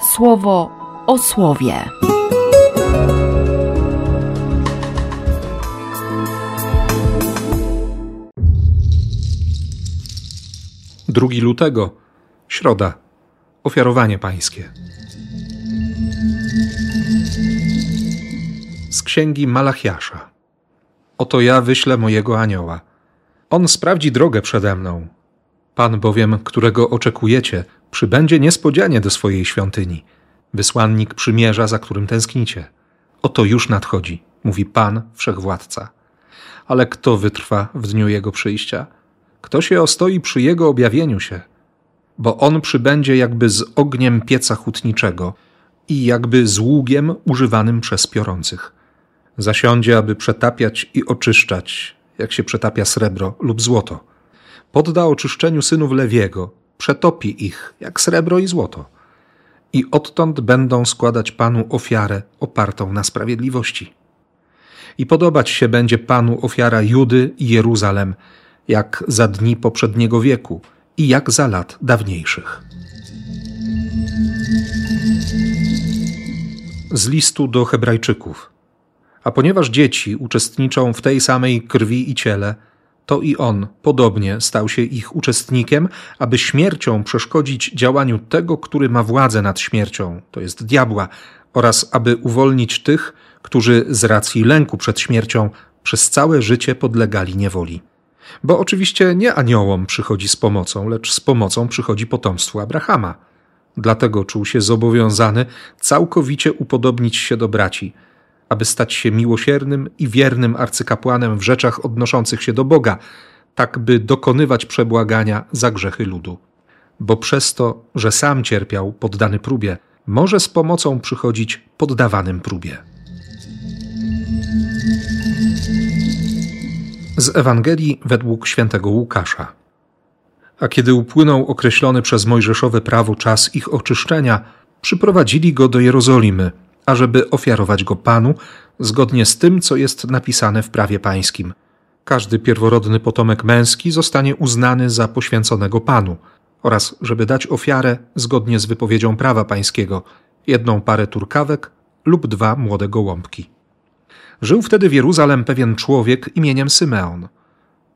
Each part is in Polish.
słowo o słowie. Drugi lutego, środa, ofiarowanie pańskie. Z księgi Malachiasza. Oto ja wyślę mojego anioła. On sprawdzi drogę przede mną. Pan bowiem, którego oczekujecie, przybędzie niespodzianie do swojej świątyni. Wysłannik przymierza, za którym tęsknicie. Oto już nadchodzi, mówi Pan, wszechwładca. Ale kto wytrwa w dniu jego przyjścia? Kto się ostoi przy jego objawieniu się? Bo on przybędzie jakby z ogniem pieca hutniczego i jakby z ługiem używanym przez piorących. Zasiądzie, aby przetapiać i oczyszczać, jak się przetapia srebro lub złoto. Podda oczyszczeniu synów Lewiego, przetopi ich, jak srebro i złoto. I odtąd będą składać Panu ofiarę opartą na sprawiedliwości. I podobać się będzie Panu ofiara Judy i Jeruzalem, jak za dni poprzedniego wieku i jak za lat dawniejszych. Z listu do Hebrajczyków. A ponieważ dzieci uczestniczą w tej samej krwi i ciele, to i on podobnie stał się ich uczestnikiem, aby śmiercią przeszkodzić działaniu tego, który ma władzę nad śmiercią, to jest diabła, oraz aby uwolnić tych, którzy z racji lęku przed śmiercią przez całe życie podlegali niewoli. Bo oczywiście nie aniołom przychodzi z pomocą, lecz z pomocą przychodzi potomstwu Abrahama. Dlatego czuł się zobowiązany całkowicie upodobnić się do braci, aby stać się miłosiernym i wiernym arcykapłanem w rzeczach odnoszących się do Boga, tak by dokonywać przebłagania za grzechy ludu. Bo przez to, że sam cierpiał poddany próbie, może z pomocą przychodzić poddawanym próbie. Z Ewangelii według świętego Łukasza. A kiedy upłynął określony przez mojżeszowe prawo czas ich oczyszczenia, przyprowadzili go do Jerozolimy, ażeby ofiarować go Panu, zgodnie z tym, co jest napisane w prawie pańskim. Każdy pierworodny potomek męski zostanie uznany za poświęconego Panu, oraz żeby dać ofiarę zgodnie z wypowiedzią prawa pańskiego, jedną parę turkawek lub dwa młode gołąbki. Żył wtedy w Jeruzalem pewien człowiek imieniem Symeon.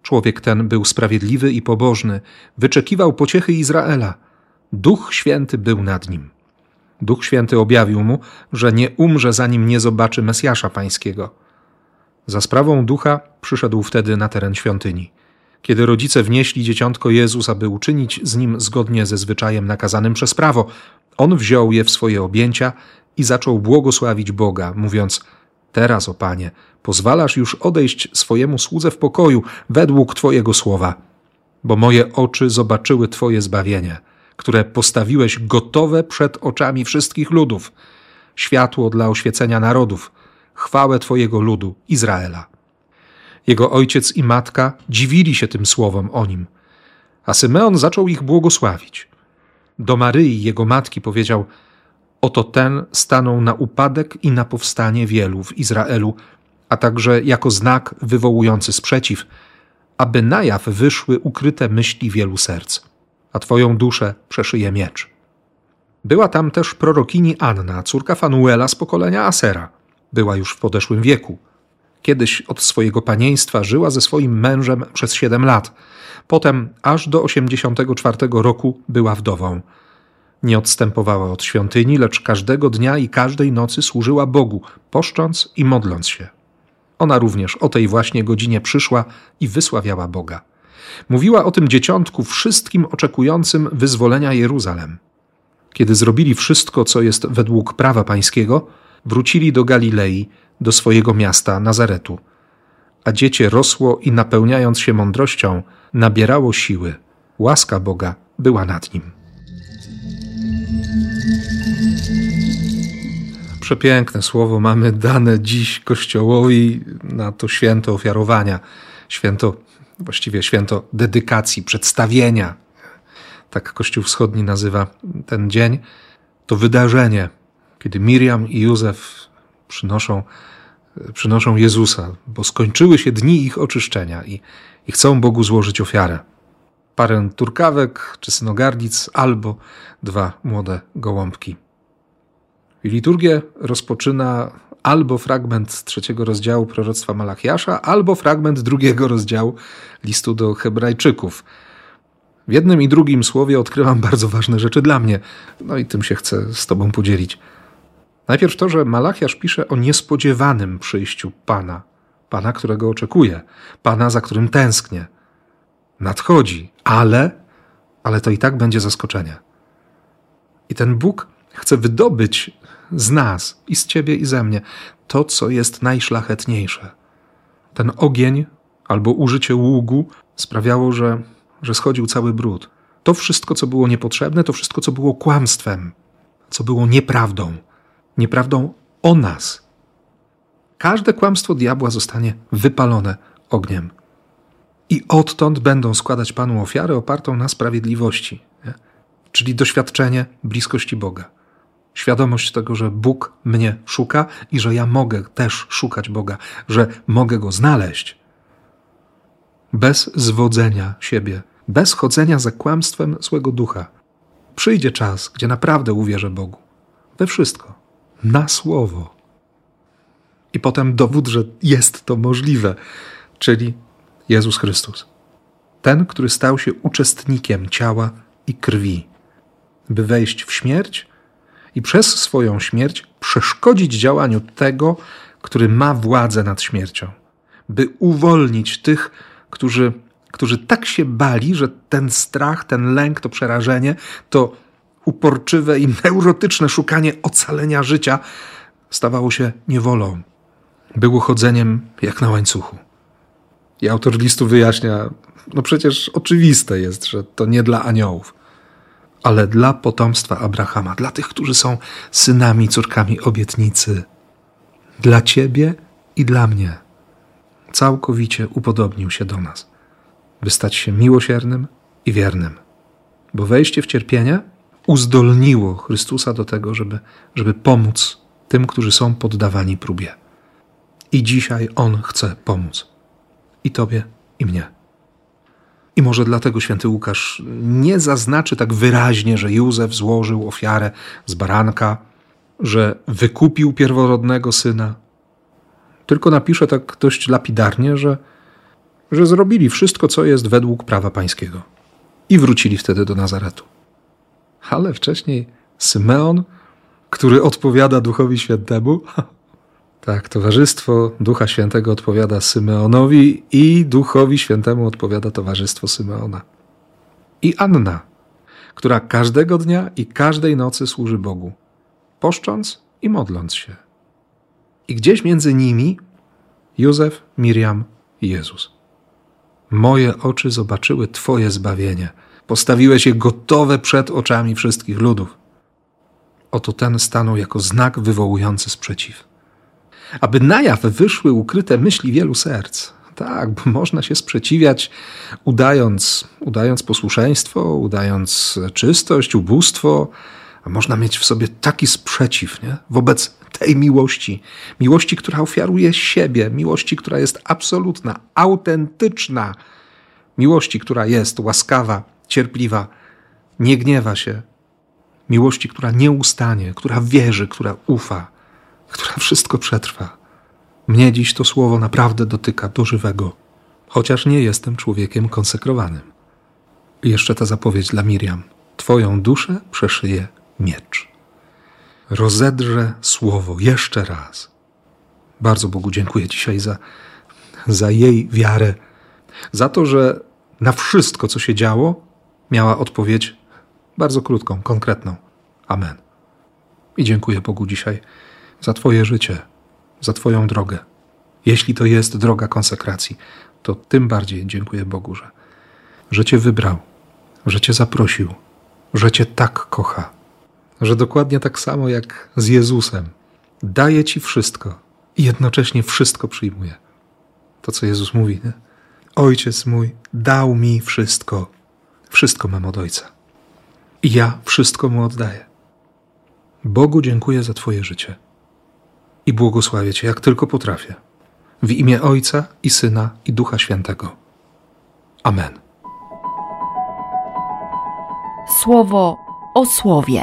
Człowiek ten był sprawiedliwy i pobożny, wyczekiwał pociechy Izraela. Duch Święty był nad nim. Duch Święty objawił mu, że nie umrze, zanim nie zobaczy Mesjasza Pańskiego. Za sprawą Ducha przyszedł wtedy na teren świątyni. Kiedy rodzice wnieśli dzieciątko Jezus, aby uczynić z nim zgodnie ze zwyczajem nakazanym przez prawo, on wziął je w swoje objęcia i zaczął błogosławić Boga, mówiąc – Teraz, o Panie, pozwalasz już odejść swojemu słudze w pokoju według Twojego słowa, bo moje oczy zobaczyły Twoje zbawienie, które postawiłeś gotowe przed oczami wszystkich ludów, światło dla oświecenia narodów, chwałę Twojego ludu, Izraela. Jego ojciec i matka dziwili się tym słowom o nim, a Symeon zaczął ich błogosławić. Do Maryi, jego matki, powiedział – Oto ten stanął na upadek i na powstanie wielu w Izraelu, a także jako znak wywołujący sprzeciw, aby na jaw wyszły ukryte myśli wielu serc, a Twoją duszę przeszyje miecz. Była tam też prorokini Anna, córka Fanuela z pokolenia Asera. Była już w podeszłym wieku. Kiedyś od swojego panieństwa żyła ze swoim mężem przez siedem lat. Potem aż do osiemdziesiątego czwartego roku była wdową. Nie odstępowała od świątyni, lecz każdego dnia i każdej nocy służyła Bogu, poszcząc i modląc się. Ona również o tej właśnie godzinie przyszła i wysławiała Boga. Mówiła o tym dzieciątku wszystkim oczekującym wyzwolenia Jeruzalem. Kiedy zrobili wszystko, co jest według prawa pańskiego, wrócili do Galilei, do swojego miasta Nazaretu. A dziecię rosło i napełniając się mądrością, nabierało siły. Łaska Boga była nad nim. Przepiękne słowo mamy dane dziś Kościołowi na to święto ofiarowania, święto, właściwie święto dedykacji, przedstawienia. Tak Kościół Wschodni nazywa ten dzień. To wydarzenie, kiedy Miriam i Józef przynoszą, przynoszą Jezusa, bo skończyły się dni ich oczyszczenia i, i chcą Bogu złożyć ofiarę. Parę turkawek czy synogardic albo dwa młode gołąbki. I liturgię rozpoczyna albo fragment z trzeciego rozdziału proroctwa Malachiasza, albo fragment drugiego rozdziału listu do Hebrajczyków. W jednym i drugim słowie odkrywam bardzo ważne rzeczy dla mnie, no i tym się chcę z Tobą podzielić. Najpierw to, że Malachiasz pisze o niespodziewanym przyjściu Pana, Pana, którego oczekuje, Pana, za którym tęsknię. Nadchodzi, ale, ale to i tak będzie zaskoczenie. I ten Bóg chce wydobyć z nas i z Ciebie i ze mnie to, co jest najszlachetniejsze. Ten ogień albo użycie ługu sprawiało, że, że schodził cały brud. To wszystko, co było niepotrzebne, to wszystko, co było kłamstwem, co było nieprawdą nieprawdą o nas. Każde kłamstwo diabła zostanie wypalone ogniem. I odtąd będą składać Panu ofiarę opartą na sprawiedliwości, nie? czyli doświadczenie bliskości Boga. Świadomość tego, że Bóg mnie szuka i że ja mogę też szukać Boga, że mogę go znaleźć. Bez zwodzenia siebie, bez chodzenia za kłamstwem złego ducha. Przyjdzie czas, gdzie naprawdę uwierzę Bogu. We wszystko na słowo. I potem dowód, że jest to możliwe, czyli Jezus Chrystus. Ten, który stał się uczestnikiem ciała i krwi, by wejść w śmierć i przez swoją śmierć przeszkodzić działaniu tego, który ma władzę nad śmiercią, by uwolnić tych, którzy, którzy tak się bali, że ten strach, ten lęk, to przerażenie, to uporczywe i neurotyczne szukanie ocalenia życia stawało się niewolą. Było chodzeniem jak na łańcuchu. I autor listu wyjaśnia, no przecież oczywiste jest, że to nie dla aniołów, ale dla potomstwa Abrahama, dla tych, którzy są synami, córkami obietnicy. Dla ciebie i dla mnie. Całkowicie upodobnił się do nas, by stać się miłosiernym i wiernym. Bo wejście w cierpienie uzdolniło Chrystusa do tego, żeby, żeby pomóc tym, którzy są poddawani próbie. I dzisiaj On chce pomóc. I Tobie, i mnie. I może dlatego święty Łukasz nie zaznaczy tak wyraźnie, że Józef złożył ofiarę z baranka, że wykupił pierworodnego syna, tylko napisze tak dość lapidarnie, że, że zrobili wszystko, co jest według prawa pańskiego. I wrócili wtedy do Nazaretu ale wcześniej Symeon, który odpowiada Duchowi Świętemu. Tak, Towarzystwo Ducha Świętego odpowiada Symeonowi i Duchowi Świętemu odpowiada Towarzystwo Symeona. I Anna, która każdego dnia i każdej nocy służy Bogu, poszcząc i modląc się. I gdzieś między nimi Józef, Miriam i Jezus. Moje oczy zobaczyły Twoje zbawienie – Postawiłeś je gotowe przed oczami wszystkich ludów. Oto ten stanął jako znak wywołujący sprzeciw. Aby na jaw wyszły ukryte myśli wielu serc. Tak, bo można się sprzeciwiać, udając, udając posłuszeństwo, udając czystość, ubóstwo, można mieć w sobie taki sprzeciw nie? wobec tej miłości. Miłości, która ofiaruje siebie, miłości, która jest absolutna, autentyczna, miłości, która jest łaskawa, cierpliwa, nie gniewa się, miłości, która nie ustanie, która wierzy, która ufa, która wszystko przetrwa. Mnie dziś to słowo naprawdę dotyka do żywego, chociaż nie jestem człowiekiem konsekrowanym. I jeszcze ta zapowiedź dla Miriam. Twoją duszę przeszyje miecz. Rozedrze słowo jeszcze raz. Bardzo Bogu dziękuję dzisiaj za, za jej wiarę, za to, że na wszystko, co się działo, miała odpowiedź bardzo krótką, konkretną. Amen. I dziękuję Bogu dzisiaj za Twoje życie, za Twoją drogę. Jeśli to jest droga konsekracji, to tym bardziej dziękuję Bogu, że, że Cię wybrał, że Cię zaprosił, że Cię tak kocha, że dokładnie tak samo jak z Jezusem daje Ci wszystko i jednocześnie wszystko przyjmuje. To, co Jezus mówi, nie? Ojciec mój dał mi wszystko wszystko mam od Ojca. I ja wszystko Mu oddaję. Bogu dziękuję za Twoje życie. I błogosławię Cię, jak tylko potrafię. W imię Ojca i Syna i Ducha Świętego. Amen. Słowo o słowie.